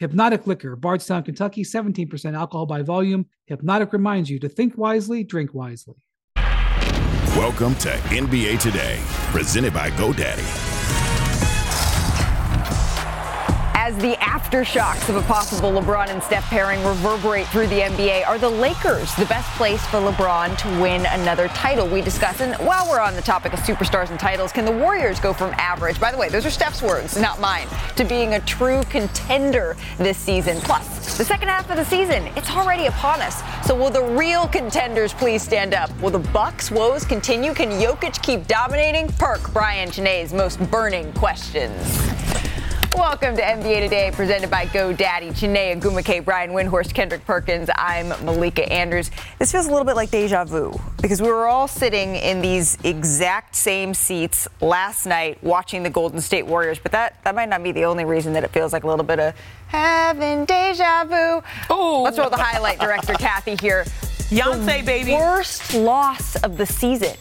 Hpnotiq Liquor, Bardstown, Kentucky, 17% alcohol by volume. Hpnotiq reminds you to think wisely, drink wisely. Welcome to NBA Today, presented by GoDaddy. As the aftershocks of a possible LeBron and Steph pairing reverberate through the NBA, are the Lakers the best place for LeBron to win another title? We discuss. And while we're on the topic of superstars and titles, can the Warriors go from average, by the way, those are Steph's words, not mine, to being a true contender this season? Plus, the second half of the season, it's already upon us. So will the real contenders please stand up? Will the Bucks' woes continue? Can Jokic keep dominating? Perk Brian Chiney's most burning questions. Welcome to NBA Today, presented by GoDaddy. Chiney Ogwumike, Brian Windhorst, Kendrick Perkins. I'm Malika Andrews. This feels a little bit like deja vu because we were all sitting in these exact same seats last night watching the Golden State Warriors, but that, that might not be the only reason that it feels like a little bit of having deja vu. Oh, let's roll the highlight director, Kathy, here. Beyonce, baby. Worst loss of the season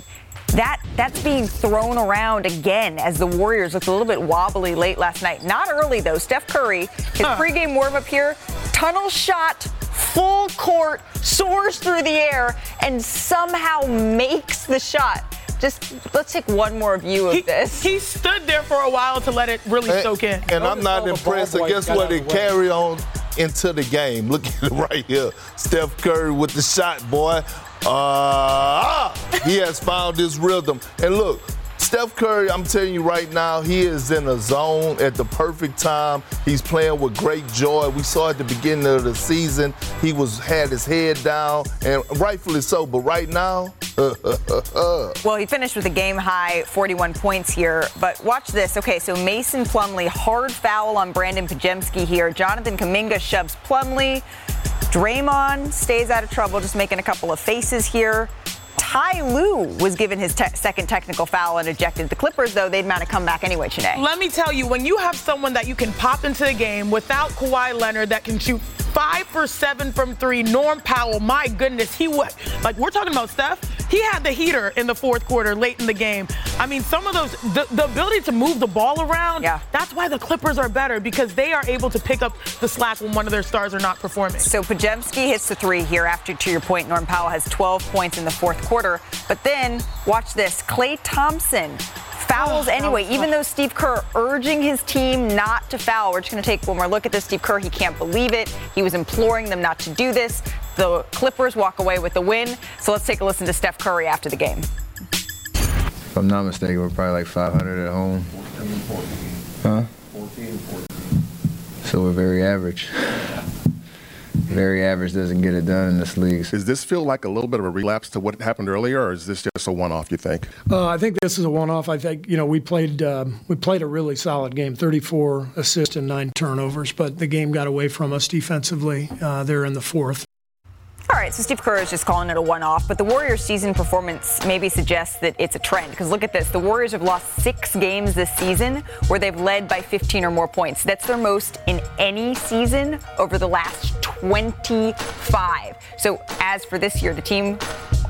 that that's being thrown around again as the Warriors looked a little bit wobbly late last night. Not early though. Steph Curry, his huh. pregame warm up here, tunnel shot, full court, soars through the air, and somehow makes the shot. Just let's take one more view of he, this. He stood there for a while to let it really and, soak in. And I'm not impressed. And guess what? It carry on into the game. Look at it right here. Steph Curry with the shot, boy. Uh, ah. he has found his rhythm. And look, Steph Curry, I'm telling you right now, he is in a zone at the perfect time. He's playing with great joy. We saw at the beginning of the season, he was had his head down, and rightfully so. But right now, uh, uh, uh, well, he finished with a game high 41 points here. But watch this. Okay, so Mason Plumlee hard foul on Brandon Podziemski here. Jonathan Kuminga shoves Plumlee. Draymond stays out of trouble, just making a couple of faces here. Ty Lue was given his te- second technical foul and ejected. The Clippers, though, they'd mount a comeback anyway, Chiney. Let me tell you, when you have someone that you can pop into the game without Kawhi Leonard that can shoot five for seven from three. Norm Powell, my goodness, he was like we're talking about Steph. He had the heater in the fourth quarter, late in the game. I mean, some of those, the, the ability to move the ball around. Yeah. That's why the Clippers are better because they are able to pick up the slack when one of their stars are not performing. So Podziemski hits the three here. After, to your point, Norm Powell has 12 points in the fourth quarter. But then watch this: Klay Thompson fouls oh, anyway, oh, even oh. though Steve Kerr urging his team not to foul. We're just going to take one more look at this. Steve Kerr, he can't believe it. He was imploring them not to do this. The Clippers walk away with the win. So let's take a listen to Steph Curry after the game. If I'm not mistaken, we're probably like 500 at home. 14, 14. Huh? 14, 14. So we're very average very average doesn't get it done in this league. Does this feel like a little bit of a relapse to what happened earlier, or is this just a one-off? You think? Uh, I think this is a one-off. I think you know we played uh, we played a really solid game, 34 assists and nine turnovers, but the game got away from us defensively uh, there in the fourth. All right, so Steve Kerr is just calling it a one off, but the Warriors' season performance maybe suggests that it's a trend. Because look at this the Warriors have lost six games this season where they've led by 15 or more points. That's their most in any season over the last 25. So as for this year, the team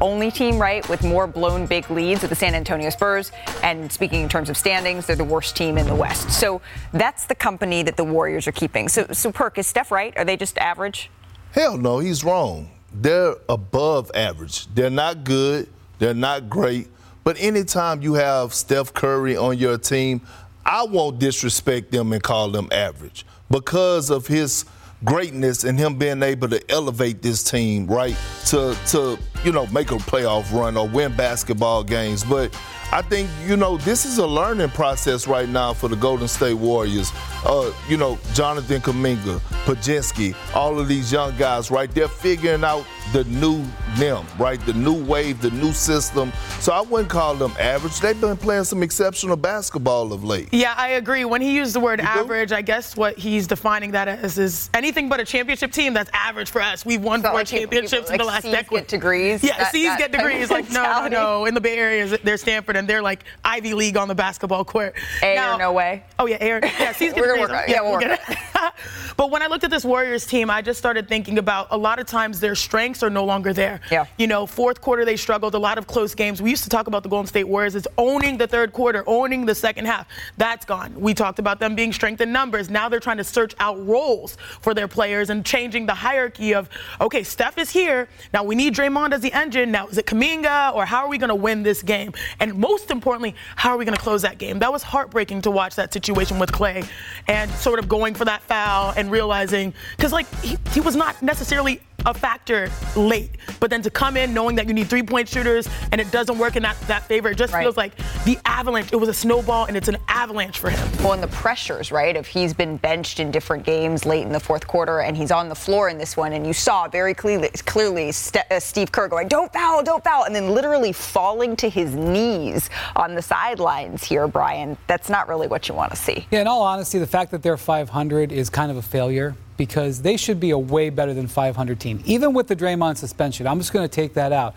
only team, right, with more blown big leads with the San Antonio Spurs. And speaking in terms of standings, they're the worst team in the West. So that's the company that the Warriors are keeping. So, so Perk, is Steph right? Are they just average? Hell no, he's wrong they're above average. They're not good, they're not great. But anytime you have Steph Curry on your team, I won't disrespect them and call them average because of his greatness and him being able to elevate this team, right, to to you know make a playoff run or win basketball games. But I think, you know, this is a learning process right now for the Golden State Warriors. Uh, you know, Jonathan Kuminga, Podziemski, all of these young guys, right? They're figuring out the new them, right? The new wave, the new system. So I wouldn't call them average. They've been playing some exceptional basketball of late. Yeah, I agree. When he used the word average, I guess what he's defining that as is anything but a championship team that's average for us. We've won four like championships people in the like last C's decade. get degrees? Yeah, That- C's that get degrees. Like no, no, no. In the Bay Area, they're Stanford and they're like Ivy League on the basketball court. A Now- or no way? Oh yeah, A or yeah. C's get We're gonna degrees. work on it. Yeah, we'll we're work gonna- but when I looked at this Warriors team, I just started thinking about a lot of times their strengths are no longer there. Yeah. You know, fourth quarter they struggled, a lot of close games. We used to talk about the Golden State Warriors as owning the third quarter, owning the second half. That's gone. We talked about them being strength in numbers. Now they're trying to search out roles for their players and changing the hierarchy of, okay, Steph is here. Now we need Draymond as the engine. Now is it Kuminga or how are we going to win this game? And most importantly, how are we going to close that game? That was heartbreaking to watch that situation with Klay and sort of going for that foul and realizing, because like he, he was not necessarily a factor late, but then to come in knowing that you need three point shooters and it doesn't work in that, that favor, it just Right. feels like the avalanche. It was a snowball and it's an avalanche for him. Well, and the pressures, right? If he's been benched in different games late in the fourth quarter and he's on the floor in this one, and you saw very clearly, clearly Ste- uh, Steve Kerr going, "Don't foul, don't foul," and then literally falling to his knees on the sidelines here, Brian. That's not really what you want to see. Yeah, in all honesty, the fact that they're 500 is kind of a failure because they should be a way better than 500 team, even with the Draymond suspension. I'm just going to take that out.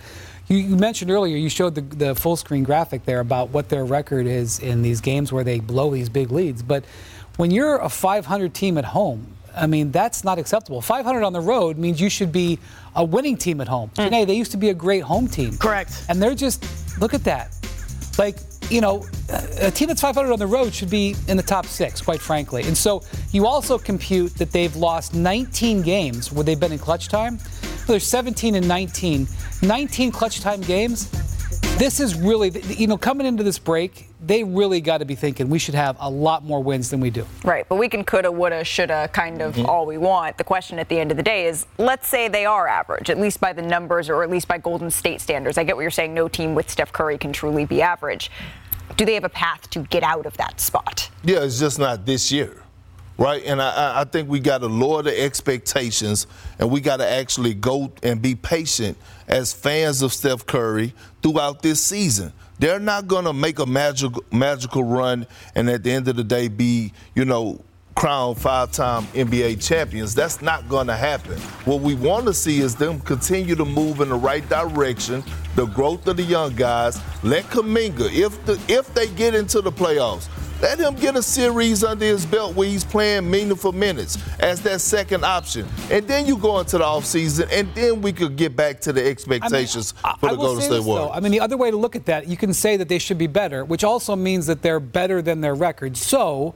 You, you mentioned earlier, you showed the, the full screen graphic there about what their record is in these games where they blow these big leads. But when you're a 500 team at home, I mean, that's not acceptable. 500 on the road means you should be a winning team at home. Hmm. Janae, they used to be a great home team. Correct. And they're just, look at that. Like, you know, a a team that's 500 on the road should be in the top six, quite frankly. And so you also compute that they've lost 19 games where they've been in clutch time. Well, There's 17 and 19. 19 clutch time games. This is really, you know, coming into this break, they really got to be thinking we should have a lot more wins than we do. Right, but we can coulda, woulda, shoulda kind of mm-hmm. all we want. The question at the end of the day is let's say they are average, at least by the numbers or at least by Golden State standards. I get what you're saying, no team with Steph Curry can truly be average. Do they have a path to get out of that spot? Yeah, it's just not this year, right? And I- I, think we got to lower the expectations, and we got to actually go and be patient as fans of Steph Curry throughout this season. They're not going to make a magical magical run, and at the end of the day, be you know crowned five-time NBA champions. That's not going to happen. What we want to see is them continue to move in the right direction, the growth of the young guys. Let Kuminga, if the if they get into the playoffs, let him get a series under his belt where he's playing meaningful minutes as that second option. And then you go into the offseason, and then we could get back to the expectations I for the will Golden State. Warriors. I mean, the other way to look at that, you can say that they should be better, which also means that they're better than their record. So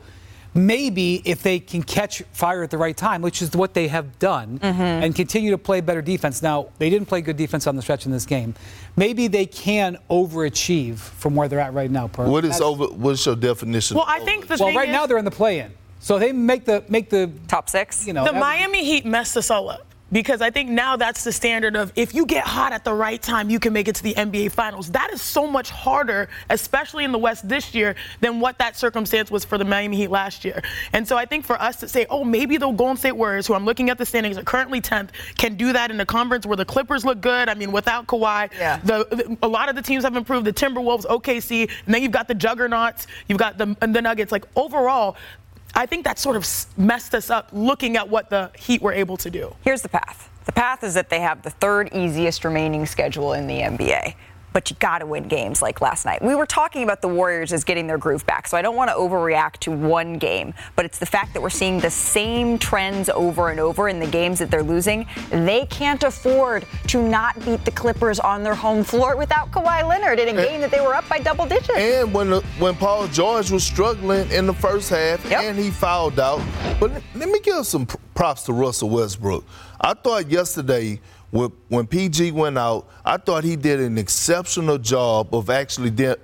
maybe if they can catch fire at the right time, which is what they have done, Mm-hmm. and continue to play better defense. Now, they didn't play good defense on the stretch in this game. Maybe they can overachieve from where they're at right now. Per. What is That's- over? What's your definition? Well, of I think the Well, thing right is, now they're in the play-in, so they make the make the Top six? you know the Miami Heat messed us all up. Because I think now that's the standard of if you get hot at the right time, you can make it to the NBA Finals. That is so much harder, especially in the West this year, than what that circumstance was for the Miami Heat last year. And so I think for us to say, oh, maybe the Golden State Warriors, who I'm looking at the standings, are currently 10th, can do that in a conference where the Clippers look good. I mean, without Kawhi, Yeah. the, the- a lot of the teams have improved. The Timberwolves, OKC, and then you've got the Juggernauts, you've got the, the Nuggets. Like overall. I think that sort of messed us up looking at what the Heat were able to do. Here's the path. The path is that they have the third easiest remaining schedule in the NBA. But you got to win games like last night. We were talking about the Warriors as getting their groove back, so I don't want to overreact to one game. But it's the fact that we're seeing the same trends over and over in the games that they're losing. They can't afford to not beat the Clippers on their home floor without Kawhi Leonard in a game that they were up by double digits. And when when Paul George was struggling in the first half Yep. and he fouled out. But let me give some props to Russell Westbrook. I thought yesterday when, PG went out, I thought he did an exceptional job of actually de-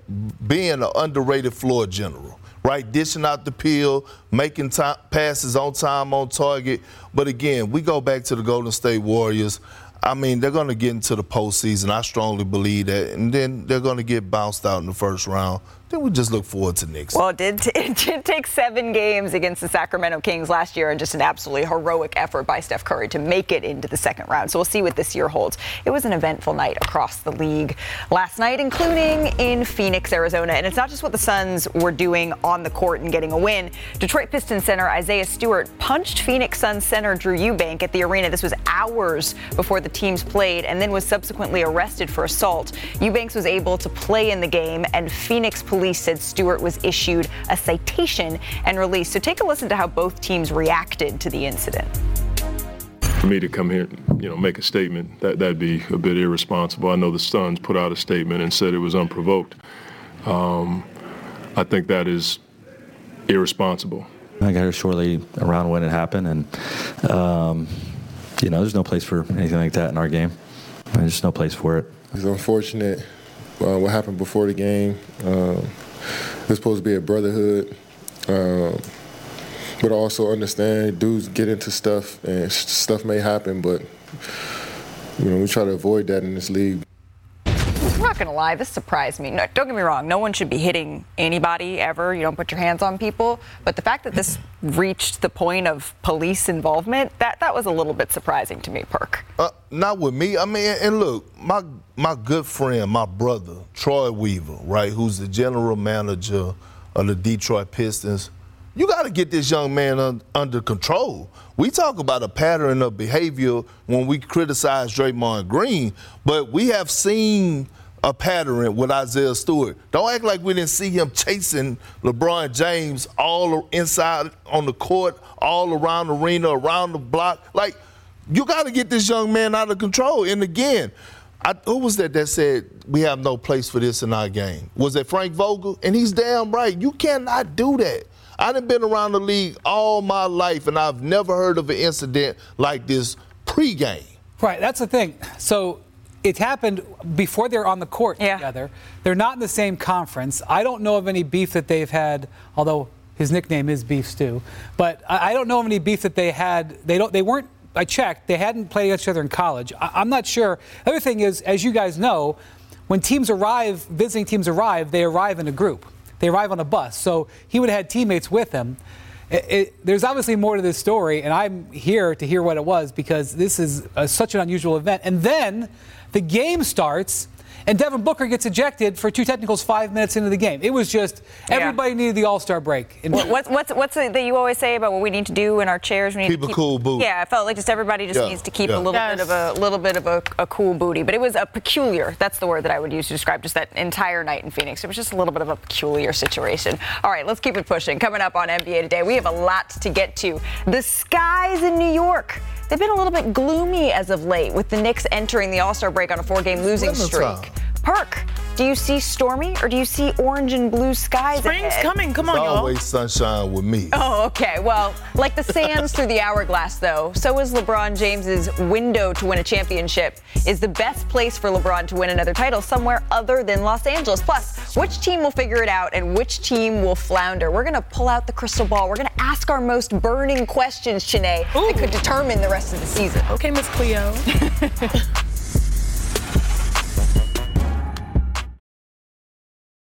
being an underrated floor general. Right, dishing out the peel, making ti passes on time, on target. But again, we go back to the Golden State Warriors. I mean, they're going to get into the postseason. I strongly believe that, and then they're going to get bounced out in the first round then we just look forward to next. Well, it did, t- it did take seven games against the Sacramento Kings last year and just an absolutely heroic effort by Steph Curry to make it into the second round. So we'll see what this year holds. It was an eventful night across the league last night, including in Phoenix, Arizona. And it's not just what the Suns were doing on the court and getting a win. Detroit Pistons center Isaiah Stewart punched Phoenix Suns center Drew Eubank at the arena. This was hours before the teams played and then was subsequently arrested for assault. Eubanks was able to play in the game, and Phoenix police police said Stewart was issued a citation and released. So take a listen to how both teams reacted to the incident. For me to come here, you know, make a statement that that'd be a bit irresponsible. I know the Suns put out a statement and said it was unprovoked. Um, I think that is irresponsible. I got here shortly around when it happened, and um, you know, there's no place for anything like that in our game. There's no place for it. It's unfortunate uh, what happened before the game. Um, it's supposed to be a brotherhood. Um, but also understand dudes get into stuff and stuff may happen, but you know we try to avoid that in this league. I'm not gonna lie, this surprised me. No, don't get me wrong, no one should be hitting anybody ever. You don't put your hands on people. But the fact that this reached the point of police involvement, that, that was a little bit surprising to me, Perk. Uh, not with me. I mean, and look, my my good friend, my brother, Troy Weaver, right, who's the general manager of the Detroit Pistons. You got to get this young man un- under control. We talk about a pattern of behavior when we criticize Draymond Green, but we have seen a pattern with Isaiah Stewart. Don't act like we didn't see him chasing LeBron James all inside on the court, all around the arena, around the block. Like, you got to get this young man out of control. And again, I, who was that that said we have no place for this in our game? Was it Frank Vogel? And he's damn right. You cannot do that. I've been around the league all my life, and I've never heard of an incident like this pregame. Right, that's the thing. So it happened before they're on the court yeah. together. They're not in the same conference. I don't know of any beef that they've had, although his nickname is Beef Stew. But I don't know of any beef that they had. They don't. They weren't. I checked. They hadn't played against each other in college. I, am not sure. The other thing is, as you guys know, when teams arrive, visiting teams arrive, they arrive in a group. They arrive on a bus. So he would have had teammates with him. It, it, there's obviously more to this story, and I'm here to hear what it was because this is a, such an unusual event. And then the game starts, and Devin Booker gets ejected for two technicals five minutes into the game. It was just everybody yeah. needed the All Star break. what's what's what's that you always say about what we need to do in our chairs? We need keep to keep a cool booty. Yeah, I felt like just everybody just yeah. needs to keep yeah. a little yes. bit of a little bit of a, a, cool booty. But it was a peculiar. That's the word that I would use to describe just that entire night in Phoenix. It was just a little bit of a peculiar situation. All right, let's keep it pushing. Coming up on NBA today, we have a lot to get to. The skies in New York. They've been a little bit gloomy as of late, with the Knicks entering the All Star break on a four game losing streak. Perk, do you see stormy or do you see orange and blue skies? Spring's ahead? coming. Come on, it's y'all. Always sunshine with me. Oh, okay. Well, like the sands through the hourglass, though, so is LeBron James's window to win a championship. Is the best place for LeBron to win another title somewhere other than Los Angeles? Plus, which team will figure it out and which team will flounder? We're gonna pull out the crystal ball. We're gonna ask our most burning questions, Chiney, that could determine the rest of the season. Okay, Miss Cleo.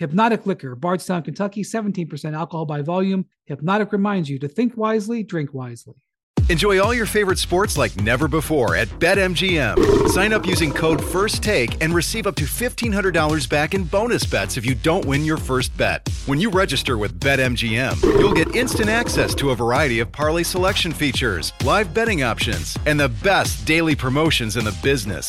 Hpnotiq Liquor, Bardstown, Kentucky, 17% alcohol by volume. Hpnotiq reminds you to think wisely, drink wisely. Enjoy all your favorite sports like never before at BetMGM. Sign up using code FIRSTTAKE and receive up to $1,500 back in bonus bets if you don't win your first bet. When you register with BetMGM, you'll get instant access to a variety of parlay selection features, live betting options, and the best daily promotions in the business.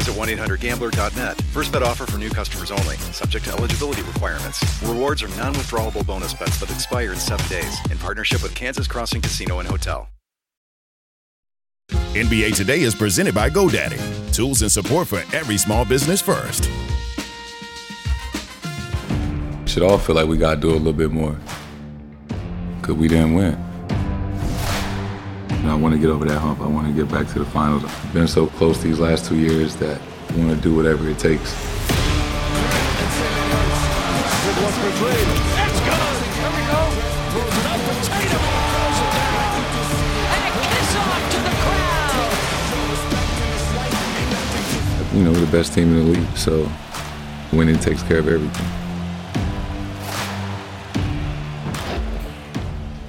visit 1-800-GAMBLER.net. First bet offer for new customers only. Subject to eligibility requirements. Rewards are non-withdrawable bonus bets that expire in seven days. In partnership with Kansas Crossing Casino and Hotel. NBA Today is presented by GoDaddy. Tools and support for every small business first. Should all feel like we got to do a little bit more. Because we didn't win. I want to get over that hump. I want to get back to the finals. I've been so close these last two years that I want to do whatever it takes. You know, we're the best team in the league, so winning takes care of everything.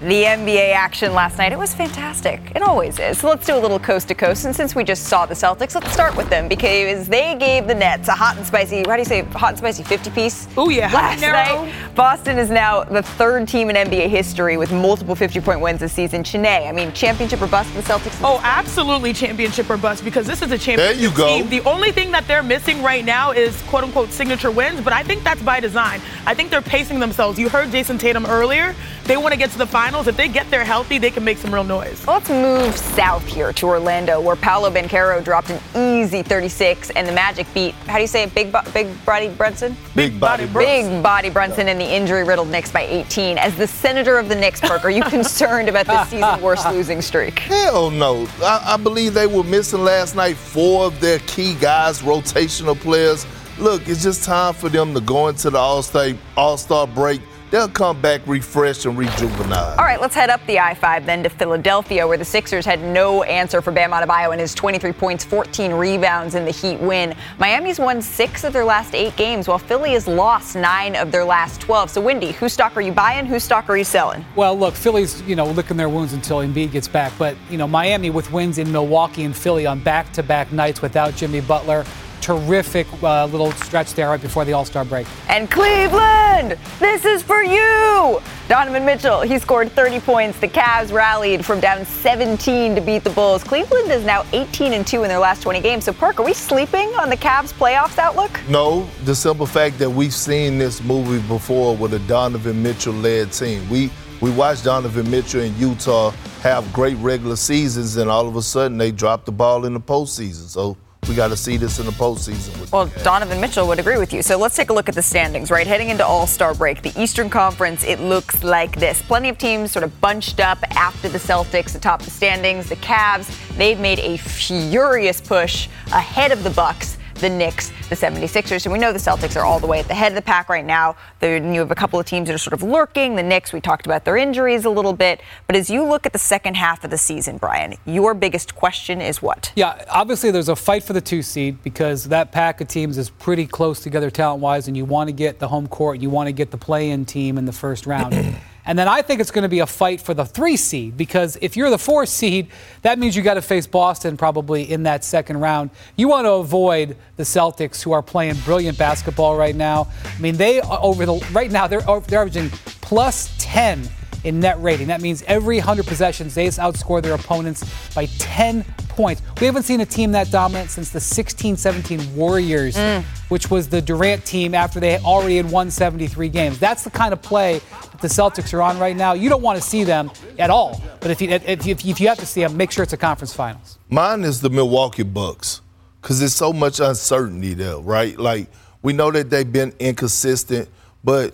The NBA action last night, it was fantastic. It always is. So let's do a little coast to coast. And since we just saw the Celtics, let's start with them because they gave the Nets a hot and spicy, how do you say, hot and spicy 50 piece? Oh, yeah. Last night. Boston is now the third team in NBA history with multiple 50 point wins this season. Chiney, I mean, championship or bust for the Celtics? Oh, absolutely championship or bust because this is a championship There you go. team. The only thing that they're missing right now is quote unquote signature wins, but I think that's by design. I think they're pacing themselves. You heard Jayson Tatum earlier. They want to get to the finals. If they get there healthy, they can make some real noise. Let's move south here to Orlando, where Paolo Banchero dropped an easy 36, and the Magic beat. How do you say it? Big, bo- big body Brunson. Big body Big body Brunson and the injury-riddled Knicks by 18. As the senator of the Knicks, Parker, are you concerned about this season's worst losing streak? Hell no. I, I believe they were missing last night four of their key guys, rotational players. Look, it's just time for them to go into the All-Star All-Star break. They'll come back refreshed and rejuvenated. All right, let's head up the I-5 then to Philadelphia, where the Sixers had no answer for Bam Adebayo and his 23 points, 14 rebounds in the Heat win. Miami's won six of their last eight games, while Philly has lost nine of their last 12. So, Windy, whose stock are you buying? Whose stock are you selling? Well, look, Philly's, you know, licking their wounds until Embiid gets back. But, you know, Miami with wins in Milwaukee and Philly on back to back nights without Jimmy Butler. Terrific uh, little stretch there right before the All Star break. And Cleveland, this is for you. Donovan Mitchell, he scored 30 points. The Cavs rallied from down 17 to beat the Bulls. Cleveland is now 18 and 2 in their last 20 games. So, Perk, are we sleeping on the Cavs playoffs outlook? No, the simple fact that we've seen this movie before with a Donovan Mitchell led team. We we watched Donovan Mitchell in Utah have great regular seasons, and all of a sudden they dropped the ball in the postseason. So we got to see this in the postseason. Well, Donovan Mitchell would agree with you. So let's take a look at the standings, right? Heading into All Star break, the Eastern Conference, it looks like this. Plenty of teams sort of bunched up after the Celtics atop the standings. The Cavs, they've made a furious push ahead of the Bucks. The Knicks, the 76ers. And we know the Celtics are all the way at the head of the pack right now. You have a couple of teams that are sort of lurking. The Knicks, we talked about their injuries a little bit. But as you look at the second half of the season, Brian, your biggest question is what? Yeah, obviously there's a fight for the two seed because that pack of teams is pretty close together talent wise, and you want to get the home court, you want to get the play in team in the first round. And then I think it's going to be a fight for the three seed because if you're the four seed, that means you got to face Boston probably in that second round. You want to avoid the Celtics who are playing brilliant basketball right now. I mean, they over the right now they're they're averaging plus 10 in net rating. That means every 100 possessions, they outscore their opponents by 10 points. We haven't seen a team that dominant since the 16 17 Warriors, mm. which was the Durant team after they already had won 73 games. That's the kind of play that the Celtics are on right now. You don't want to see them at all. But if you, if you, if you have to see them, make sure it's a conference finals. Mine is the Milwaukee Bucks because there's so much uncertainty there, right? Like we know that they've been inconsistent, but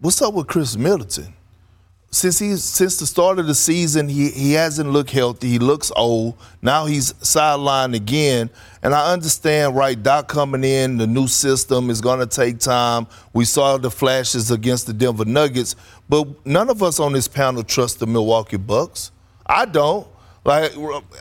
what's up with Khris Middleton? Since he's since the start of the season, he, he hasn't looked healthy. He looks old. Now he's sidelined again. And I understand, right, Doc coming in, the new system is going to take time. We saw the flashes against the Denver Nuggets, but none of us on this panel trust the Milwaukee Bucks. I don't. Like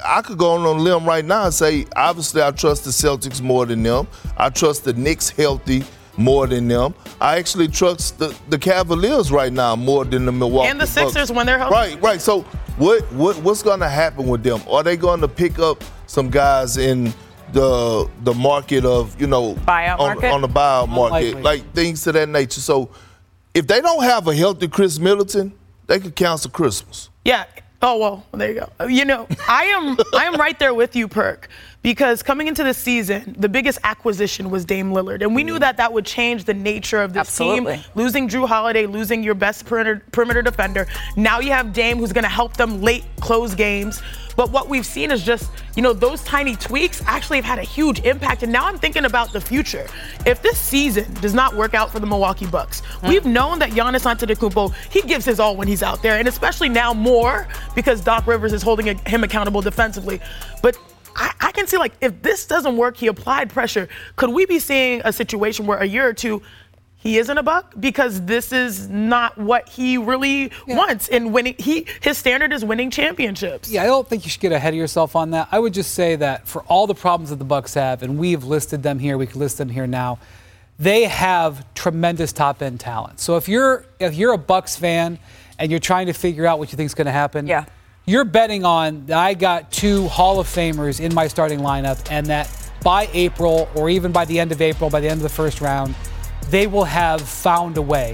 I could go on a limb right now and say, obviously, I trust the Celtics more than them. I trust the Knicks healthy more than them. I actually trust the, the Cavaliers right now more than the Milwaukee And the Bucks. Sixers when they're healthy. Right, right. So what what what's going to happen with them? Are they going to pick up some guys in the the market of you know Buyout on, market? on the buyout market, Unlikely. like things to that nature? So if they don't have a healthy Khris Middleton, they could cancel Christmas. Yeah. Oh well, there you go. You know, I am I am right there with you, Perk, because coming into the season, the biggest acquisition was Dame Lillard, and we knew mm. that that would change the nature of this Absolutely. team. Losing Jrue Holiday, losing your best perimeter, perimeter defender. Now you have Dame, who's going to help them late close games. But what we've seen is just, you know, those tiny tweaks actually have had a huge impact. And now I'm thinking about the future. If this season does not work out for the Milwaukee Bucks, mm. we've known that Giannis Antetokounmpo, he gives his all when he's out there, and especially now more because Doc Rivers is holding him accountable defensively. But can see like if this doesn't work, he applied pressure. Could we be seeing a situation where a year or two? He isn't a buck because this is not what he really wants. And winning, he his standard is winning championships. Yeah, I don't think you should get ahead of yourself on that. I would just say that for all the problems that the Bucks have, and we've listed them here, we could list them here now. They have tremendous top end talent. So if you're if you're a Bucks fan and you're trying to figure out what you think is going to happen, Yeah. You're betting on that I got two Hall of Famers in my starting lineup, and that by April or even by the end of April, by the end of the first round, they will have found a way.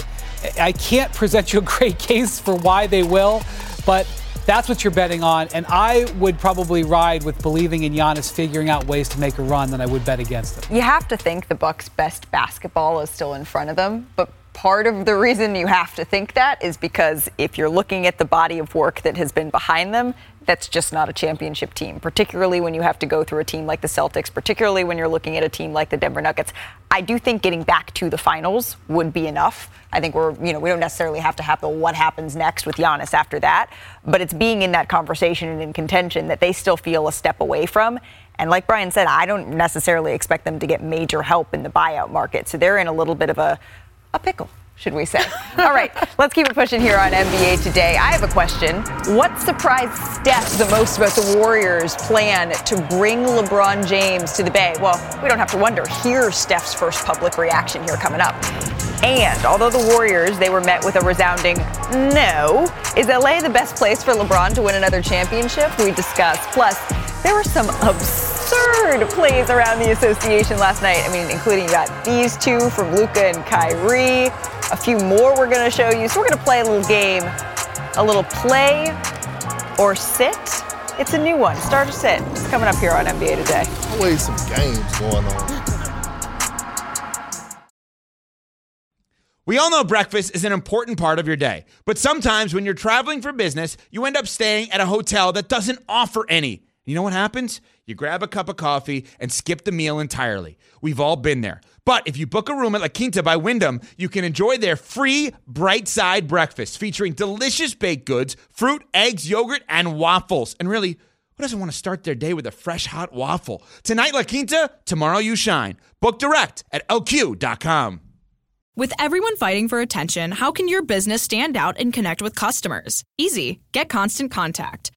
I can't present you a great case for why they will, but that's what you're betting on. And I would probably ride with believing in Giannis figuring out ways to make a run than I would bet against them. You have to think the Bucks' best basketball is still in front of them, but part of the reason you have to think that is because if you're looking at the body of work that has been behind them, that's just not a championship team, particularly when you have to go through a team like the Celtics, particularly when you're looking at a team like the Denver Nuggets. I do think getting back to the finals would be enough. I think we're, you know, we don't necessarily have to have the what happens next with Giannis after that, but it's being in that conversation and in contention that they still feel a step away from. And like Brian said, I don't necessarily expect them to get major help in the buyout market. So they're in a little bit of a, a pickle, should we say. All right, let's keep it pushing here on NBA Today. I have a question. What surprised Steph the most about the Warriors' plan to bring LeBron James to the Bay? Well, we don't have to wonder. Here's Steph's first public reaction here coming up. And although the Warriors, they were met with a resounding no, is LA the best place for LeBron to win another championship? We discuss. Plus, there were some absurd plays around the association last night. I mean, including you got these two from Luka and Kyrie. A few more we're going to show you. So we're going to play a little game, a little play or sit. It's a new one. Start or sit. It's coming up here on NBA Today. Always some games going on. We all know breakfast is an important part of your day, but sometimes when you're traveling for business, you end up staying at a hotel that doesn't offer any. You know what happens? You grab a cup of coffee and skip the meal entirely. We've all been there. But if you book a room at La Quinta by Wyndham, you can enjoy their free bright side breakfast featuring delicious baked goods, fruit, eggs, yogurt, and waffles. And really, who doesn't want to start their day with a fresh hot waffle? Tonight, La Quinta, tomorrow, you shine. Book direct at lq.com. With everyone fighting for attention, how can your business stand out and connect with customers? Easy. Get Constant Contact.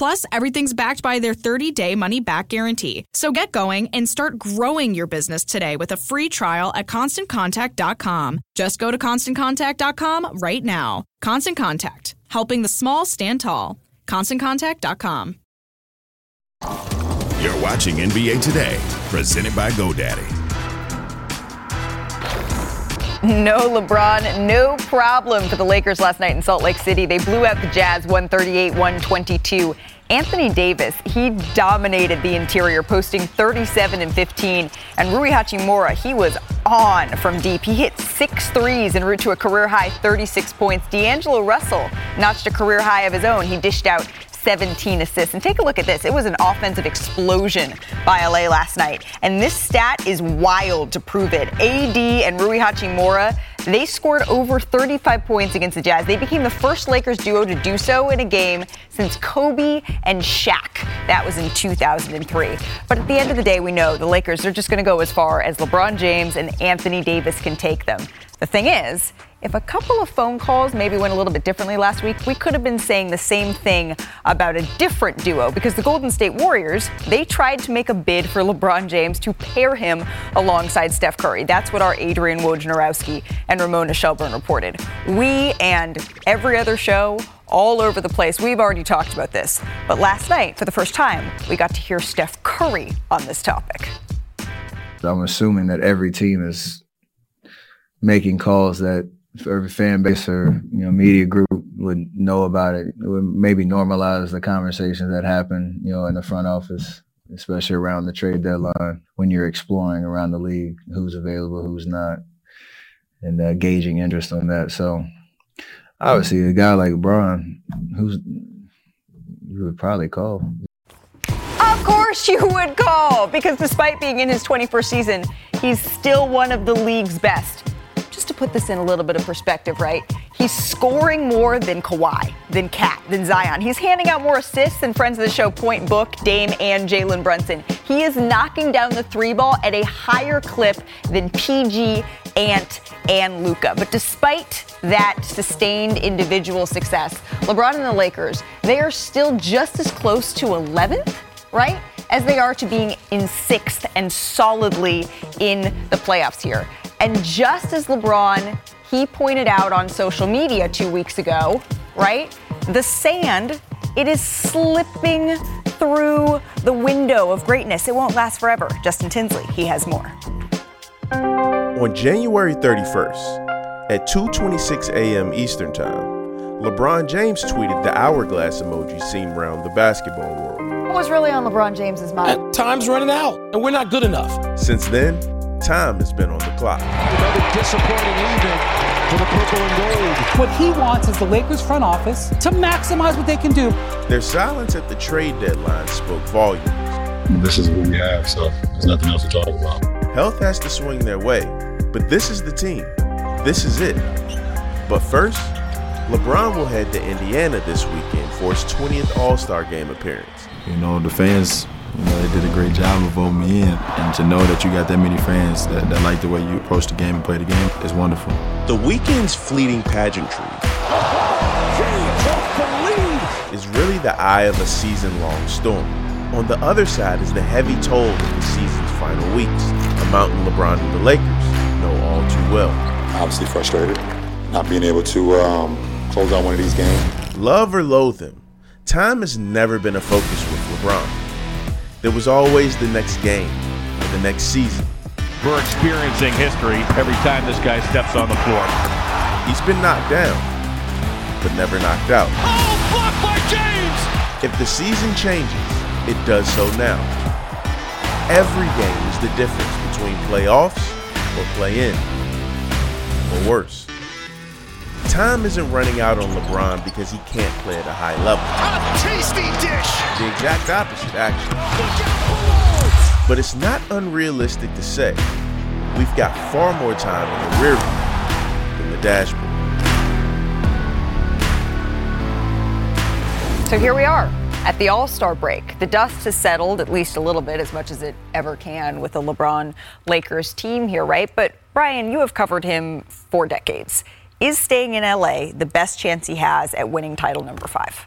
Plus, everything's backed by their 30 day money back guarantee. So get going and start growing your business today with a free trial at constantcontact.com. Just go to constantcontact.com right now. Constant Contact, helping the small stand tall. ConstantContact.com. You're watching NBA Today, presented by GoDaddy. No LeBron, no problem for the Lakers last night in Salt Lake City. They blew out the Jazz 138 122. Anthony Davis, he dominated the interior, posting 37 and 15. And Rui Hachimura, he was on from deep. He hit six threes en route to a career high 36 points. D'Angelo Russell notched a career high of his own. He dished out 17 assists. And take a look at this. It was an offensive explosion by LA last night. And this stat is wild to prove it. AD and Rui Hachimura, they scored over 35 points against the Jazz. They became the first Lakers duo to do so in a game since Kobe and Shaq. That was in 2003. But at the end of the day, we know the Lakers are just going to go as far as LeBron James and Anthony Davis can take them. The thing is, if a couple of phone calls maybe went a little bit differently last week, we could have been saying the same thing about a different duo because the Golden State Warriors, they tried to make a bid for LeBron James to pair him alongside Steph Curry. That's what our Adrian Wojnarowski and Ramona Shelburne reported. We and every other show all over the place. We've already talked about this. But last night, for the first time, we got to hear Steph Curry on this topic. I'm assuming that every team is making calls that every fan base or you know media group would know about it. It would maybe normalize the conversations that happen, you know, in the front office, especially around the trade deadline when you're exploring around the league who's available, who's not, and uh, gauging interest on that. So obviously, a guy like LeBron, who's you would probably call. Of course you would call, because despite being in his 21st season, he's still one of the league's best. Just to put this in a little bit of perspective, right? He's scoring more than Kawhi, than Cat, than Zion. He's handing out more assists than friends of the show Point Book, Dame, and Jalen Brunson. He is knocking down the three ball at a higher clip than PG, Ant, and Luka. But despite that sustained individual success, LeBron and the Lakers, they are still just as close to 11th, right? As they are to being in sixth and solidly in the playoffs here. And just as LeBron, he pointed out on social media two weeks ago, right? The sand, it is slipping through the window of greatness. It won't last forever. Justin Tinsley, he has more. On January 31st, at 2:26 a.m. Eastern Time, LeBron James tweeted the hourglass emoji seen around the basketball world. What was really on LeBron James's mind? Time's running out, and we're not good enough. Since then, time has been on the clock. Another disappointing evening for the purple and gold. What he wants is the Lakers front office to maximize what they can do. Their silence at the trade deadline spoke volumes. This is what we have, so there's nothing else to talk about. Health has to swing their way, but this is the team. This is it. But first, LeBron will head to Indiana this weekend for his 20th All Star game appearance. You know, the fans, you know, they did a great job of voting me in. And to know that you got that many fans that, that like the way you approach the game and play the game is wonderful. The weekend's fleeting pageantry is really the eye of a season long storm. On the other side is the heavy toll of the season's final weeks, a mountain LeBron and the Lakers know all too well. Obviously frustrated, not being able to um, close out one of these games. Love or loathe him, time has never been a focus with LeBron. There was always the next game, or the next season. We're experiencing history every time this guy steps on the floor. He's been knocked down, but never knocked out. Oh, blocked by James! If the season changes, it does so now. Every game is the difference between playoffs or play in, or worse. Time isn't running out on LeBron because he can't play at a high level. A tasty dish! The exact opposite, actually. Oh, but it's not unrealistic to say we've got far more time in the rear view than the dashboard. So here we are at the All Star break. The dust has settled at least a little bit, as much as it ever can with the LeBron Lakers team here, right? But Brian, you have covered him for decades. Is staying in LA the best chance he has at winning title number five?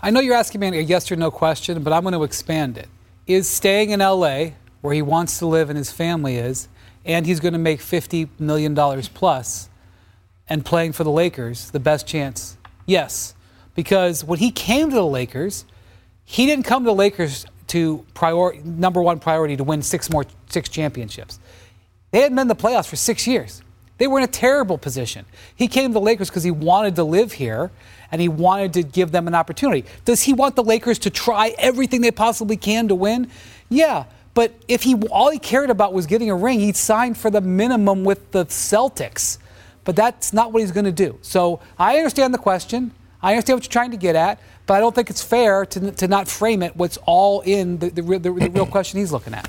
I know you're asking me a yes or no question, but I'm going to expand it. Is staying in LA, where he wants to live and his family is, and he's going to make $50 million plus, and playing for the Lakers, the best chance? Yes. Because when he came to the Lakers, he didn't come to the Lakers to prior, number one priority to win six more six championships. They hadn't been in the playoffs for six years. They were in a terrible position. He came to the Lakers because he wanted to live here and he wanted to give them an opportunity. Does he want the Lakers to try everything they possibly can to win? Yeah. But if he all he cared about was getting a ring, he'd sign for the minimum with the Celtics. But that's not what he's going to do. So I understand the question. I understand what you're trying to get at, but I don't think it's fair to, to not frame it what's all in the, the, the, the real question he's looking at.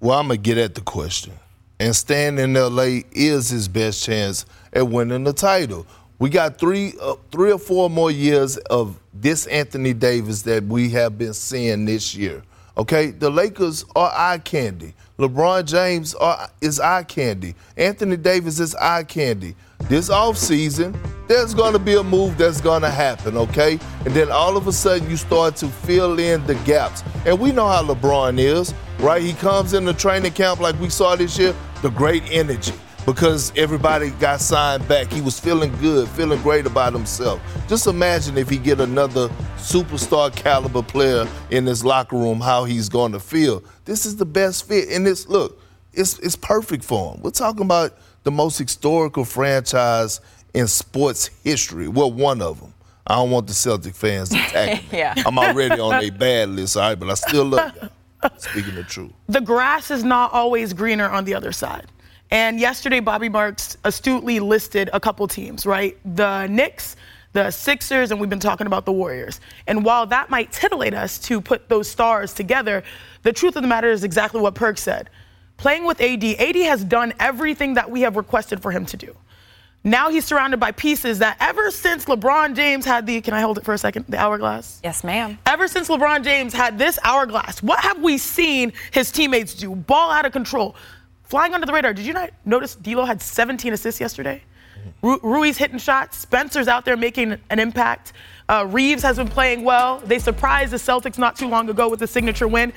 Well, I'm gonna get at the question. And staying in LA is his best chance at winning the title. We got three, uh, three or four more years of this Anthony Davis that we have been seeing this year. Okay, the Lakers are eye candy. LeBron James are, is eye candy. Anthony Davis is eye candy. This offseason, there's going to be a move that's going to happen, okay? And then all of a sudden, you start to fill in the gaps. And we know how LeBron is, right? He comes in the training camp like we saw this year, the great energy because everybody got signed back. He was feeling good, feeling great about himself. Just imagine if he get another superstar caliber player in this locker room, how he's going to feel. This is the best fit, and this look, it's it's perfect for him. We're talking about the most historical franchise in sports history. Well, one of them. I don't want the Celtic fans to attack me. Yeah. I'm already on a bad list, all right, but I still love you. Speaking the truth. the grass is not always greener on the other side. And yesterday, Bobby Marks astutely listed a couple teams, right? The Knicks, the Sixers, and we've been talking about the Warriors. And while that might titillate us to put those stars together, the truth of the matter is exactly what Perk said. Playing with AD, AD has done everything that we have requested for him to do. Now he's surrounded by pieces that ever since LeBron James had the, can I hold it for a second, the hourglass? Yes, ma'am. Ever since LeBron James had this hourglass, what have we seen his teammates do? Ball out of control, flying under the radar. Did you not notice D'Lo had 17 assists yesterday? Ru- Rui's hitting shots. Spencer's out there making an impact. Uh, Reaves has been playing well. They surprised the Celtics not too long ago with a signature win.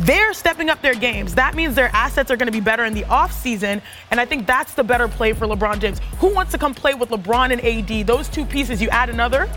They're stepping up their games. That means their assets are going to be better in the offseason. And I think that's the better play for LeBron James. Who wants to come play with LeBron and AD? Those two pieces, you add another,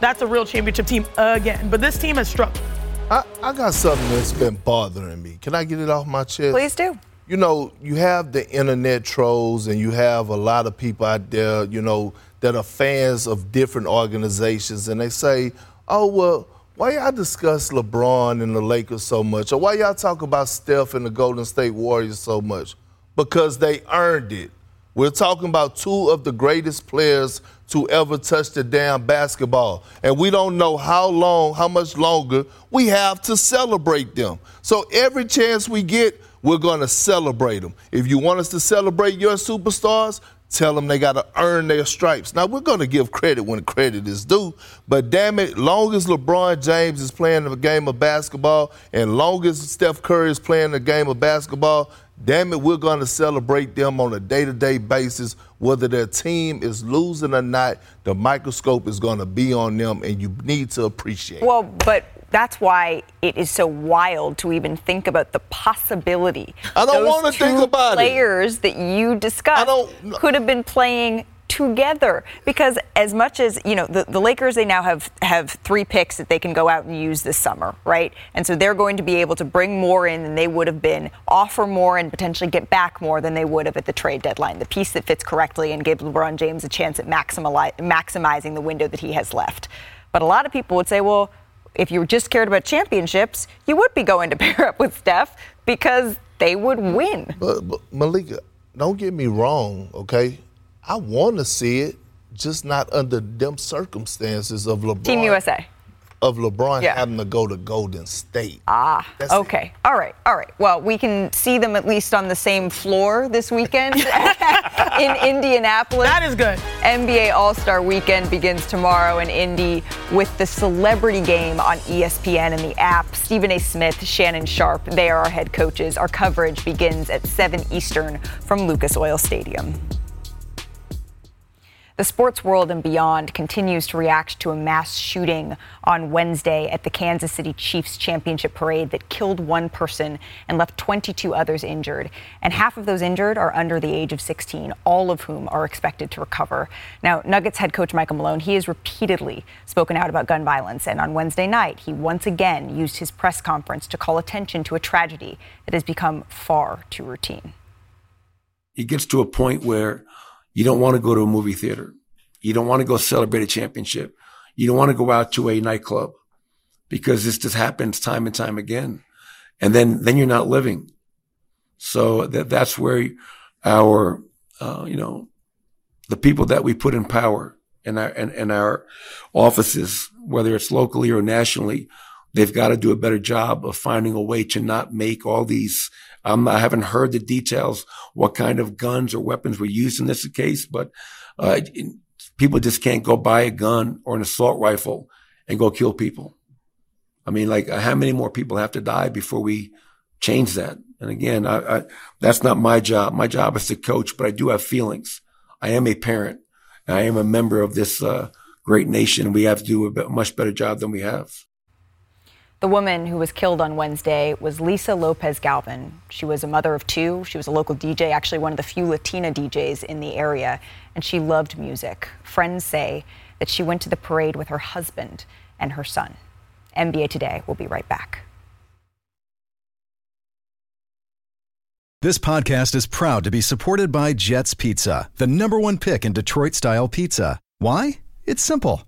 that's a real championship team again. But this team has struggled. I, I got something that's been bothering me. Can I get it off my chest? Please do. You know, you have the internet trolls and you have a lot of people out there, you know, that are fans of different organizations and they say, oh, well, why y'all discuss LeBron and the Lakers so much? Or why y'all talk about Steph and the Golden State Warriors so much? Because they earned it. We're talking about two of the greatest players to ever touch the damn basketball. And we don't know how long, how much longer we have to celebrate them. So every chance we get, we're going to celebrate them. If you want us to celebrate your superstars, tell them they got to earn their stripes. Now, we're going to give credit when credit is due, but damn it, long as LeBron James is playing a game of basketball and long as Steph Curry is playing a game of basketball, damn it, we're going to celebrate them on a day to day basis. Whether their team is losing or not, the microscope is going to be on them, and you need to appreciate. Well, but that's why it is so wild to even think about the possibility. I don't Those wanna think about it. players that you discussed could have been playing together because as much as you know the, the lakers they now have have three picks that they can go out and use this summer right and so they're going to be able to bring more in than they would have been offer more and potentially get back more than they would have at the trade deadline the piece that fits correctly and gave lebron james a chance at maximizing the window that he has left but a lot of people would say well if you just cared about championships you would be going to pair up with steph because they would win But, but Malika, don't get me wrong, okay? I want to see it, just not under them circumstances of LeBron. team usa Of LeBron Yeah. having to go to Golden State. Ah, That's it. okay. All right, all right. Well, we can see them at least on the same floor this weekend in Indianapolis. That is good. NBA All Star Weekend begins tomorrow in Indy with the celebrity game on ESPN and the app. Stephen A. Smith, Shannon Sharpe, they are our head coaches. Our coverage begins at 7 Eastern from Lucas Oil Stadium. The sports world and beyond continues to react to a mass shooting on Wednesday at the Kansas City Chiefs championship parade that killed one person and left 22 others injured. And half of those injured are under the age of 16, all of whom are expected to recover. Now, Nuggets head coach Michael Malone, he has repeatedly spoken out about gun violence. And on Wednesday night, he once again used his press conference to call attention to a tragedy that has become far too routine. it gets to a point where you don't want to go to a movie theater. You don't want to go celebrate a championship. You don't want to go out to a nightclub because this just happens time and time again. And then, then you're not living. So that, that's where our, uh, you know, the people that we put in power in our, in, in our offices, whether it's locally or nationally, they've got to do a better job of finding a way to not make all these. Um, I haven't heard the details, what kind of guns or weapons were used in this case, but uh, people just can't go buy a gun or an assault rifle and go kill people. I mean, like, how many more people have to die before we change that? And again, I, I, that's not my job. My job is to coach, but I do have feelings. I am a parent. I am a member of this uh, great nation. We have to do a much better job than we have. The woman who was killed on Wednesday was Lisa Lopez Galvan. She was a mother of two. She was a local DJ, actually one of the few Latina DJs in the area, and she loved music. Friends say that she went to the parade with her husband and her son. NBA Today will be right back. This podcast is proud to be supported by Jets Pizza, the number one pick in Detroit style pizza. Why? It's simple.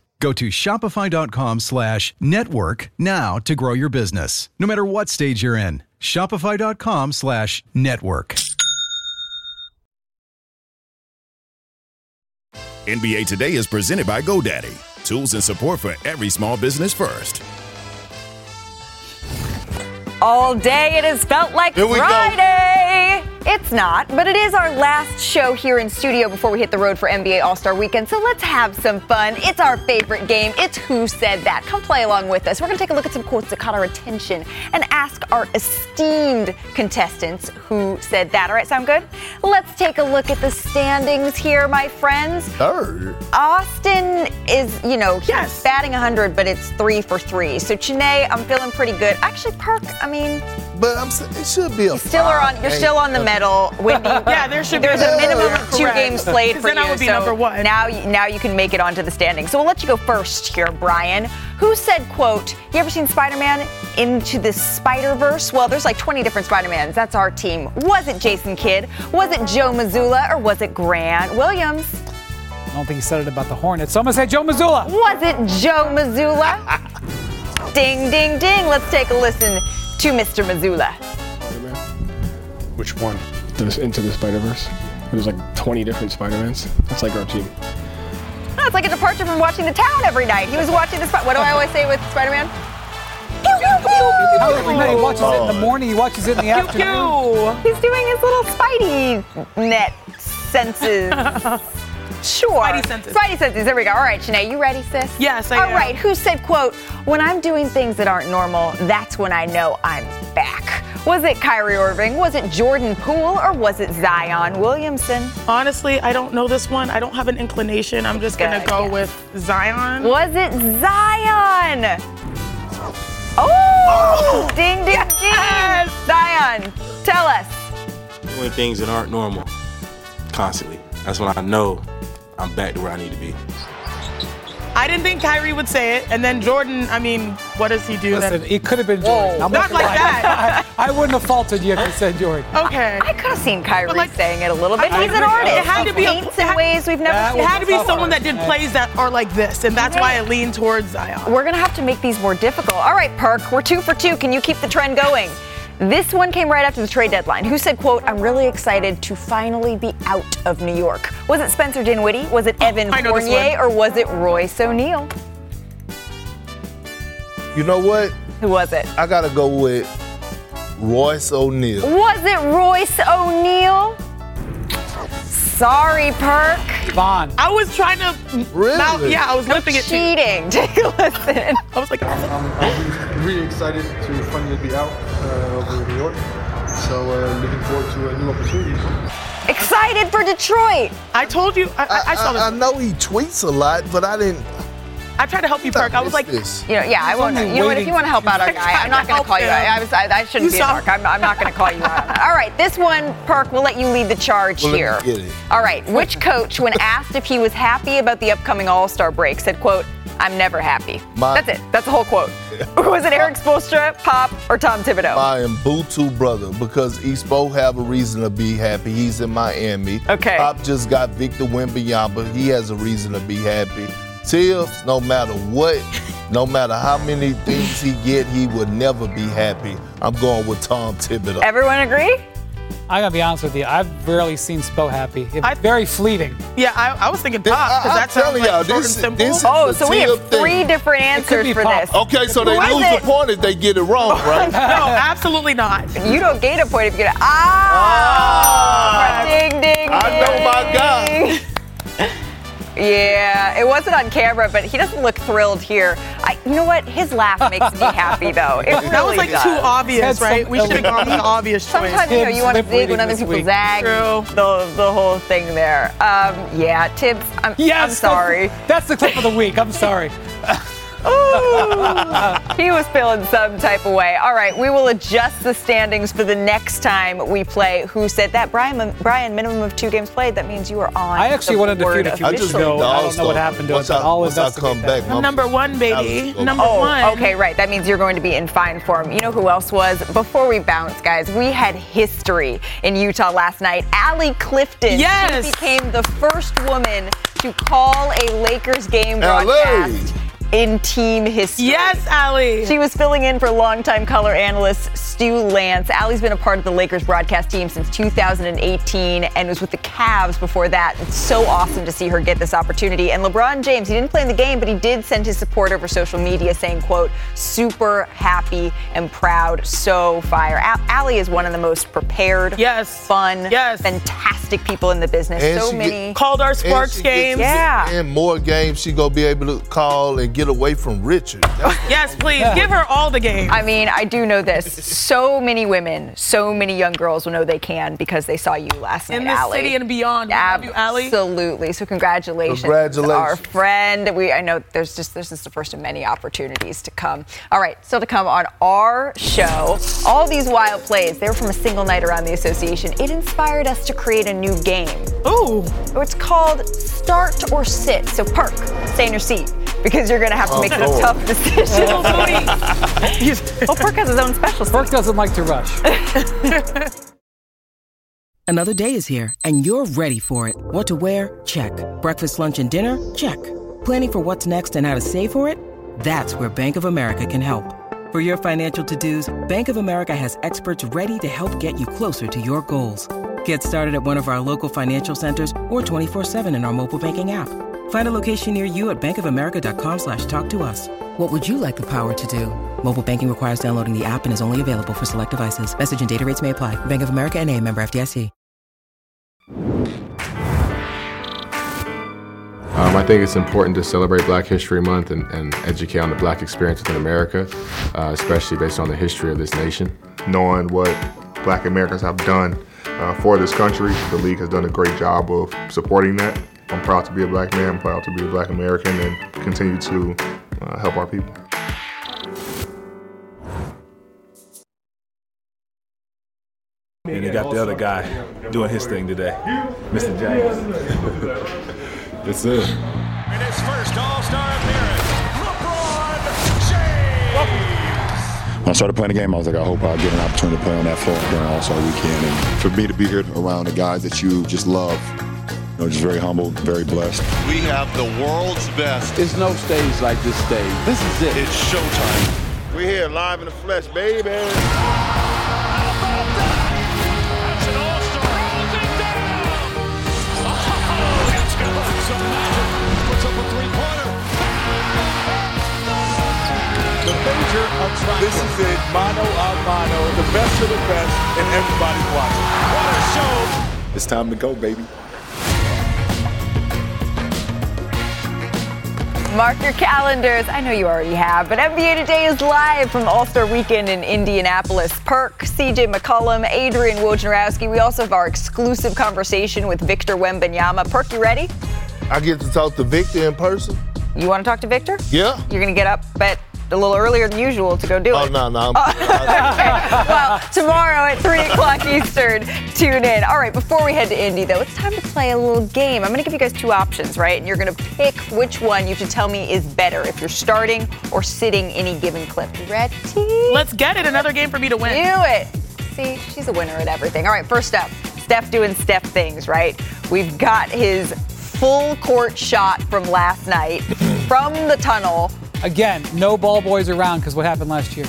Go to shopify.com slash network now to grow your business, no matter what stage you're in. Shopify.com slash network. NBA Today is presented by GoDaddy. Tools and support for every small business first. All day it has felt like Here we go. Friday. It's not, but it is our last show here in studio before we hit the road for NBA All Star Weekend. So let's have some fun. It's our favorite game. It's Who Said That. Come play along with us. We're going to take a look at some quotes that caught our attention and ask our esteemed contestants who said that. All right, sound good? Let's take a look at the standings here, my friends. Third. Austin is, you know, he's batting 100, but it's three for three. So, Chiney, I'm feeling pretty good. Actually, Perk, I mean, But I'm saying it should be a. still are on. You're still on the medal. Windy, Yeah, there should be- There's a minimum of two correct. games played for then you. I would be so number one. Now, you- now you can make it onto the standings. So we'll let you go first here, Brian. Who said, "quote You ever seen Spider-Man into the Spider-Verse? Well, there's like 20 different Spider-Mans. That's our team. Was it Jason Kidd? Was it Joe Mazzulla? Or was it Grant Williams? I don't think he said it about the Hornets. So I'm going to say Joe Mazzulla. Was it Joe Mazzulla? ding, ding, ding. Let's take a listen to Mr. Mazzulla. Which one? The, into the Spider Verse. There's like 20 different Spider Mans. That's like our team. Oh, it's like a departure from watching the town every night. He was watching the. Sp- what do I always say with Spider-Man? How every night he watches it in the morning, he watches it in the afternoon. He's doing his little Spidey net senses. Sure. Spidey senses. Spidey senses. There we go. All right, Chiney, you ready, sis? Yes, I All am. right. Who said, "quote When I'm doing things that aren't normal, that's when I know I'm back." Was it Kyrie Irving? Was it Jordan Poole? Or was it Zion Williamson? Honestly, I don't know this one. I don't have an inclination. I'm just gonna go yeah. with Zion. Was it Zion? Oh! oh! Ding, ding, ding! Zion, tell us. doing things that aren't normal constantly. That's when I know I'm back to where I need to be. I didn't think Kyrie would say it, and then Jordan. I mean, what does he do? Listen, that, it could have been Jordan. I'm Not like lie. that. I, I wouldn't have faulted you if you said Jordan. okay. I could have seen Kyrie saying it a little bit. I He's an agree. artist. It had to be a- he paints in ways we've never That seen. It had to be someone one. that did plays that are like this, and that's why I lean towards Zion. We're gonna have to make these more difficult. All right, Perk, we're two for two. Can you keep the trend going? This one came right after the trade deadline. Who said, quote, I'm really excited to finally be out of New York? Was it Spencer Dinwiddie? Was it Evan I know this Fournier? Or was it Royce O'Neal? You know what? Who was it? I gotta go with Royce O'Neal. Was it Royce O'Neal? Sorry, Perk. Vaughn. I was trying to. Really? Mouth, yeah, I was You're lifting it. cheating. Take a listen. I was like, I'm, I'm really excited to finally be out uh, over in New York. So uh, looking forward to a new opportunity. Excited for Detroit. I told you. I, I, I saw this. I know he tweets a lot, but I didn't. I tried to help you, Perk. I was like, this. You know, yeah, I won't. You know what? If you want to help out our guy, I'm not going to call you. out. I was. I, I shouldn't You be a saw- narc. I'm, I'm not going to call you out. All right, this one, Perk. We'll let you lead the charge Well, let me here. get it. All right. Which coach, when asked if he was happy about the upcoming All Star break, said, "quote I'm never happy." My- That's it. That's the whole quote. was it Erik Spoelstra, Pop, or Tom Thibodeau? My Mbutu brother, because he's both have a reason to be happy. He's in Miami. Okay. Pop just got Victor Wembanyama. He has a reason to be happy. Thibs, no matter what, no matter how many things he get, he would never be happy. I'm going with Tom Thibodeau. Everyone agree? I gotta be honest with you. I've rarely seen Spo happy. It's I- very fleeting. yeah, I, I was thinking Pop I- because I'm that telling like y'all, short this- and simple. this is Oh, so we Tib have thing. three different answers for Pop. this. Okay, so they Who is lose it? the point if they get it wrong, right? no, absolutely not. You don't gain a point if you get it. Ah! Ding, ding, ding. I know my ding. guy. Yeah, it wasn't on camera, but he doesn't look thrilled here. I, you know what? His laugh makes me happy, though. It really That was like does. too obvious, Had right? some We should have gone with the obvious choice. Sometimes you know you want to Thibs zig when other people week. zag. True. The the whole thing there. Um, yeah, Thibs. I'm, Yes, I'm sorry. That's, that's the clip of the week. I'm sorry. he was feeling some type of way. All right, we will adjust the standings for the next time we play. Who said that? Brian, Brian, minimum of two games played. That means you are on. I actually the wanted to board feud a few I weeks just officially. ago. need the I don't know what happened to once it, but I, I'll once I investigate come that. back, Number one, baby. Number Oh, one. okay, right. That means you're going to be in fine form. You know who else was? Before we bounce, guys, we had history in Utah last night. Allie Clifton. Yes. She became the first woman to call a Lakers game Allie. broadcast in team history. Yes, Allie. She was filling in for longtime color analyst Stu Lantz. Allie's been a part of the Lakers broadcast team since 2018 and was with the Cavs before that. It's so awesome to see her get this opportunity. And LeBron James, he didn't play in the game, but he did send his support over social media saying, quote, super happy and proud, so fire. Al- Allie is one of the most prepared, Yes. fun, Yes. fantastic people in the business. And so many. get- Called our And sports gets- games. Yeah. And more games she gonna be able to call and get away from Richard. Yes, please. Give her all the games. I mean, I do know this. So many women, so many young girls will know they can because they saw you last in night, this Allie. city and beyond. We love you, Allie. Absolutely. So congratulations, Congratulations. our friend. We I know there's just this is the first of many opportunities to come. All right, still to come on our show. All these wild plays. They were from a single night around the association. It inspired us to create a new game. Ooh. It's called Start or Sit. So Perk, stay in your seat because you're gonna have to Oh, make Lord. some tough decisions. Oh, well, Perk has his own special seat. Perk doesn't like to rush. Another day is here, and you're ready for it. What to wear? Check. Breakfast, lunch, and dinner? Check. Planning for what's next and how to save for it? That's where Bank of America can help. For your financial to-dos, Bank of America has experts ready to help get you closer to your goals. Get started at one of our local financial centers or 24-7 in our mobile banking app. Find a location near you at bankofamerica.com slash talk to us. What would you like the power to do? Mobile banking requires downloading the app and is only available for select devices. Message and data rates may apply. Bank of America and a member FDIC. Um, I think it's important to celebrate Black History Month and, and educate on the Black experience within America, uh, especially based on the history of this nation. knowing what black Americans have done uh, for this country. The league has done a great job of supporting that. I'm proud to be a black man, I'm proud to be a black American, and continue to uh, help our people. And they got the other guy doing his thing today, Mr. James. That's it. In his first All-Star appearance, LeBron James. When I started playing the game, I was like, I hope I get an opportunity to play on that floor during All-Star Weekend. And for me to be here around the guys that you just love, I'm just very humbled, very blessed. We have the world's best. There's no stage like this stage. This is it. It's showtime. We're here live in the flesh, baby. This is it, mano a mano, the best of the best, and everybody's watching. What a show! It's time to go, baby. Mark your calendars. I know you already have, but NBA Today is live from All Star Weekend in Indianapolis. Perk, CJ McCollum, Adrian Wojnarowski. We also have our exclusive conversation with Victor Wembanyama. Perk, you ready? I get to talk to Victor in person. You want to talk to Victor? Yeah. You're going to get up at a little earlier than usual to go do Oh it. Oh, no, no. well, tomorrow at 3 o'clock Eastern, tune in. All right, before we head to Indy, though, it's time to play a little game. I'm going to give you guys two options, right? And you're going to pick which one you should tell me is better if you're starting or sitting any given clip. Ready? Let's get it. Another game for me to win. Do it. See, she's a winner at everything. All right, first up, Steph doing Steph things, right? We've got his full court shot from last night from the tunnel. Again, no ball boys around because what happened last year.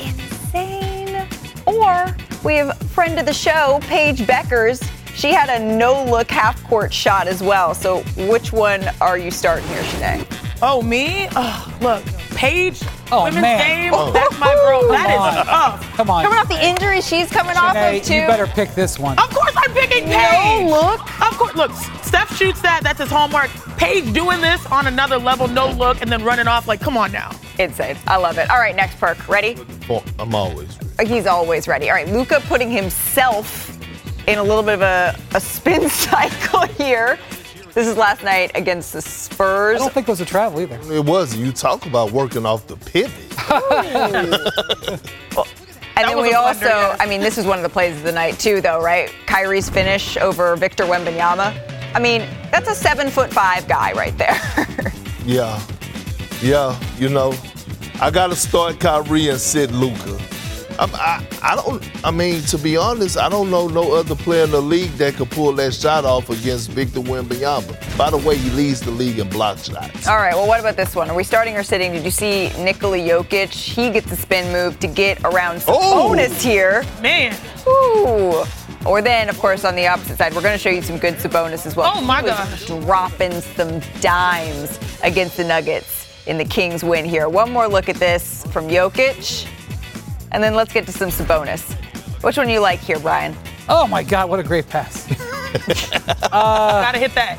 Insane. Or we have friend of the show, Paige Bueckers. She had a no-look half-court shot as well. So which one are you starting here, Chiney? Oh, me? Oh, look, Paige, Oh, women's man. game, Oh. that's my girl. That Come is on. tough. Come on. Coming off the injury she's coming off of too. you better pick this one. Of course I'm picking Paige. No look. Of course, look, Steph shoots that. That's his hallmark. Paige doing this on another level, no look, and then running off. Like, come on now. Insane. I love it. All right, next perk. Ready? I'm always. He's always ready. All right, Luka putting himself in a little bit of a, a spin cycle here. This is last night against the Spurs. I don't think it was a travel either. It was. You talk about working off the pivot. And That then we also, blunder, yes. I mean, this is one of the plays of the night too, though, right? Kyrie's finish over Victor Wembanyama. I mean, that's a seven foot five guy right there. Yeah. Yeah. You know, I got to start Kyrie and sit Luka. I, I, I don't. I mean, to be honest, I don't know no other player in the league that could pull that shot off against Victor Wembanyama. By the way, he leads the league in block shots. All right, well, what about this one? Are we starting or sitting? Did you see Nikola Jokic? He gets a spin move to get around some Oh. bonus here. Man. Ooh. Or then, of course, on the opposite side, we're going to show you some good Sabonis as well. Oh, my He was gosh. Dropping some dimes against the Nuggets in the Kings win here. One more look at this from Jokic. And then let's get to some Sabonis. Which one you like here, Brian? Oh my God, what a great pass. Uh, Gotta hit that.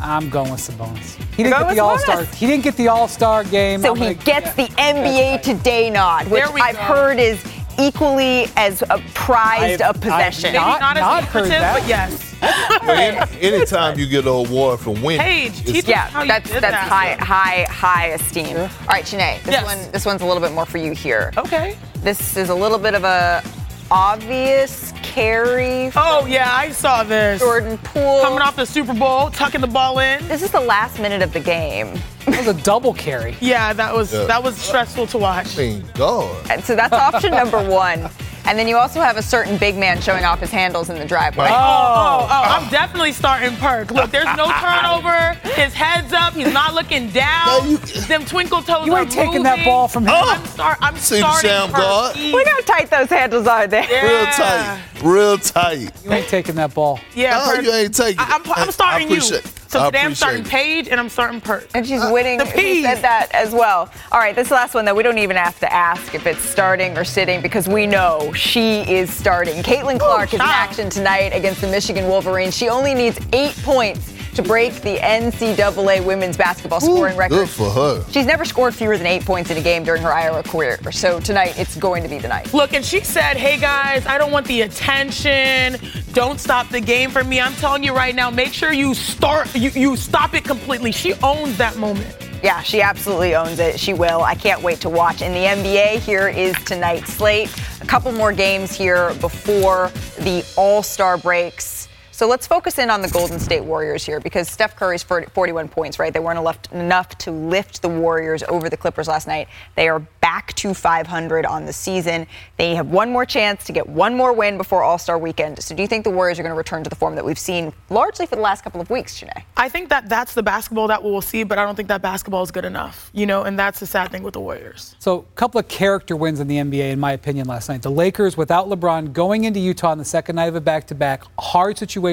I'm going with Sabonis. He didn't get the All Star. He didn't get the All Star game. So I'm he gonna- gets the NBA Today nod, which I've go. heard is equally as a prized I've- a possession. Maybe Not- not, not as heard lucrative, that. but yes. Well, any- anytime you get an award for winning, Paige, it's- teach Yeah, how you that's did that's that. high high high esteem. All right, Chiney, this Yes. one this one's a little bit more for you here. Okay. This is a little bit of a obvious carry. Oh yeah, I saw this. Jordan Poole Coming off the Super Bowl, tucking the ball in. This is the last minute of the game, That was a double carry. Yeah, that was Yeah. that was stressful to watch. Thank God. and so that's option number one. And then you also have a certain big man showing off his handles in the driveway. Oh. Oh, oh, oh, oh, I'm definitely starting Perk. Look, there's no turnover. His head's up. He's not looking down. No, you- Them twinkle toes You are ain't taking that ball from him. I'm, start, I'm See the starting sham Perk. guard? Easy. Look how tight those handles are there. Real tight. Real tight. You ain't taking that ball. Yeah, No, Perk. you ain't taking I, I'm, it. I'm starting I you. appreciate- So I today I'm starting appreciate Paige and I'm starting Perk. And she's uh, winning. the She P's. said that as well. All right, this last one though, we don't even have to ask if it's starting or sitting because we know she is starting. Caitlin Clark is in action tonight against the Michigan Wolverines. She only needs eight points to break the NCAA women's basketball scoring record. Good for her. She's never scored fewer than eight points in a game during her Iowa career. So tonight, it's going to be the night. Look, and she said, hey guys, I don't want the attention. Don't stop the game for me. I'm telling you right now, make sure you start, you, you stop it completely. She owns that moment. Yeah, she absolutely owns it. She will. I can't wait to watch. In the NBA, here is tonight's slate. A couple more games here before the All Star breaks. So let's focus in on the Golden State Warriors here because Steph Curry's 40 41 points, right? They weren't enough, enough to lift the Warriors over the Clippers last night. They are back to 500 on the season. They have one more chance to get one more win before All Star weekend. So do you think the Warriors are going to return to the form that we've seen largely for the last couple of weeks, Chiney? I think that that's the basketball that we'll see, but I don't think that basketball is good enough, you know, and that's the sad thing with the Warriors. So, a couple of character wins in the NBA, in my opinion, last night. The Lakers, without LeBron, going into Utah on the second night of a back to back, hard situation,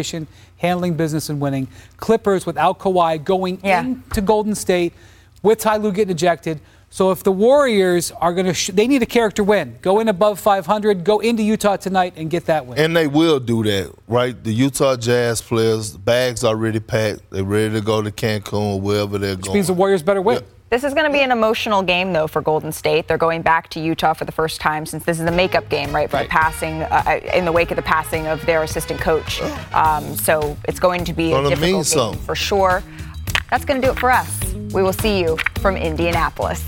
handling business and winning. Clippers, without Kawhi, going Yeah. into Golden State with Ty Lue getting ejected, So if the Warriors are going to, sh- they need a character win. Go in above 500, go into Utah tonight and get that win. And they will do that, right? The Utah Jazz players, bags already packed. They're ready to go to Cancun or wherever they're Which going. means the Warriors better win. This is going to be an emotional game, though, for Golden State. They're going back to Utah for the first time since this is the makeup game, right? For the passing, uh, in the wake of the passing of their assistant coach. Um, so it's going to be Gonna a difficult game for sure. That's going to do it for us. We will see you from Indianapolis.